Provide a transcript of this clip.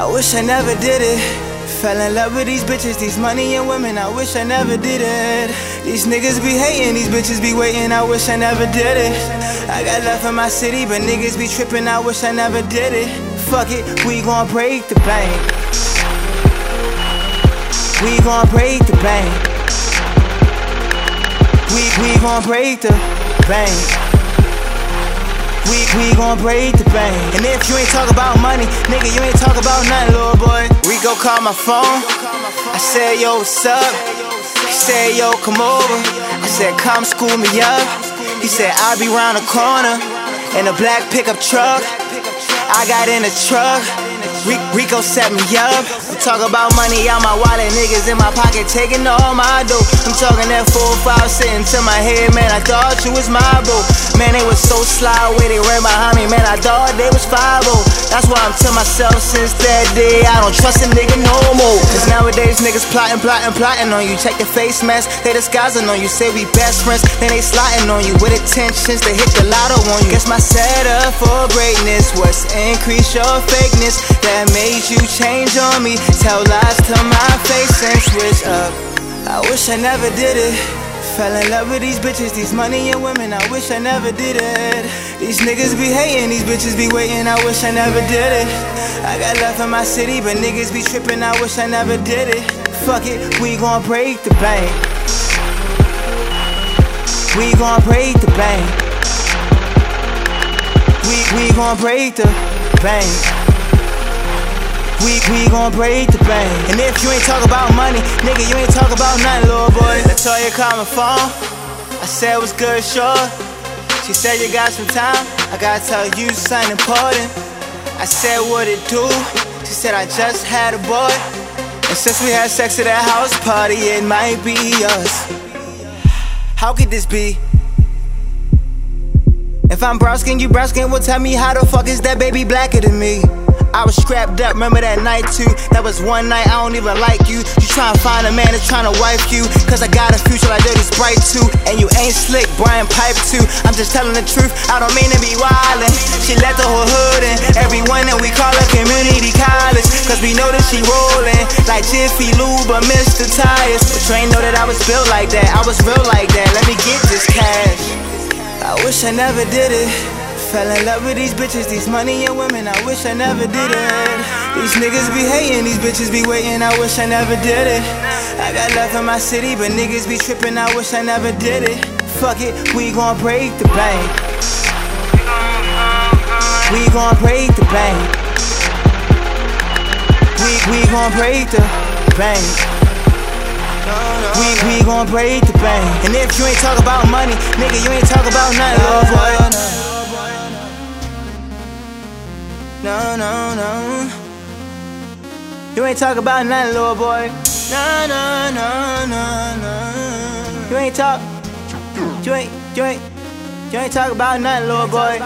I wish I never did it. Fell in love with these bitches, these money and women. I wish I never did it. These niggas be hating, these bitches be waiting. I wish I never did it. I got love for my city, but niggas be tripping. I wish I never did it. Fuck it, we gon' break the bank. We gon' break the bank. We we gon' break the bank. We, we gon' break the bank. And if you ain't talk about money, nigga, you ain't talk about nothing, little boy. Rico called my phone. I said, yo, what's up? He said, yo, come over. I said, come school me up. He said, I'll be round the corner in a black pickup truck. I got in the truck. Rico set me up. I'm talking about money out my wallet, niggas in my pocket taking all my dough. I'm talking that 4-5 sitting to my head, man. I thought you was my bro. Man, they was so sly way they ran behind me, man. I thought they was 5 That's why I'm to myself since that day. I don't trust a nigga no more. Cause nowadays niggas plotting, plotting, plotting on you. Check your face mask, they disguising on you. Say we best friends, then they sliding on you with intentions to hit the lotto on you. Guess my setup for greatness was increase your fakeness that made you change on me. Tell lies to my face and switch up. I wish I never did it. Fell in love with these bitches, these money and women. I wish I never did it. These niggas be hating, these bitches be waiting. I wish I never did it. I got love in my city, but niggas be tripping. I wish I never did it. Fuck it, we gon' break the bank. We gon' break the bank. We we gon' break the bank. We, we gon' break the bank. And if you ain't talk about money, nigga, you ain't talk about nothing, little boy. Latoya called my phone. I said, what's good, sure. She said, you got some time. I gotta tell you something important. I said, what it do? She said, I just had a boy. And since we had sex at that house party, it might be us. How could this be? If I'm browsing, you browsing, well tell me how the fuck is that baby blacker than me? I was strapped up, remember that night too? That was one night, I don't even like you. You tryna find a man that's tryna wife you. Cause I got a future like Dirty Sprite too. And you ain't slick, Brian Pipe too. I'm just telling the truth, I don't mean to be wildin'. She let the whole hood in. Everyone that we call a community college. Cause we know that she rollin' like Jiffy Lube or Mr. Tires. But you ain't know that I was built like that. I was real like that. Let me get this cash. I wish I never did it. Fell in love with these bitches, these money and women. I wish I never did it. These niggas be hating, these bitches be waiting. I wish I never did it. I got love in my city, but niggas be tripping. I wish I never did it. Fuck it, we gon' break the bank. We gon' break the bank. We we gon' break the bank. We we gon' break the bank. And if you ain't talk about money, nigga, you ain't talk about nothing, little boy. No, no, no. You ain't talk about nothing, little boy. No, no, no, no, no. You ain't talk. You ain't, you ain't, you ain't talk about nothing, little boy.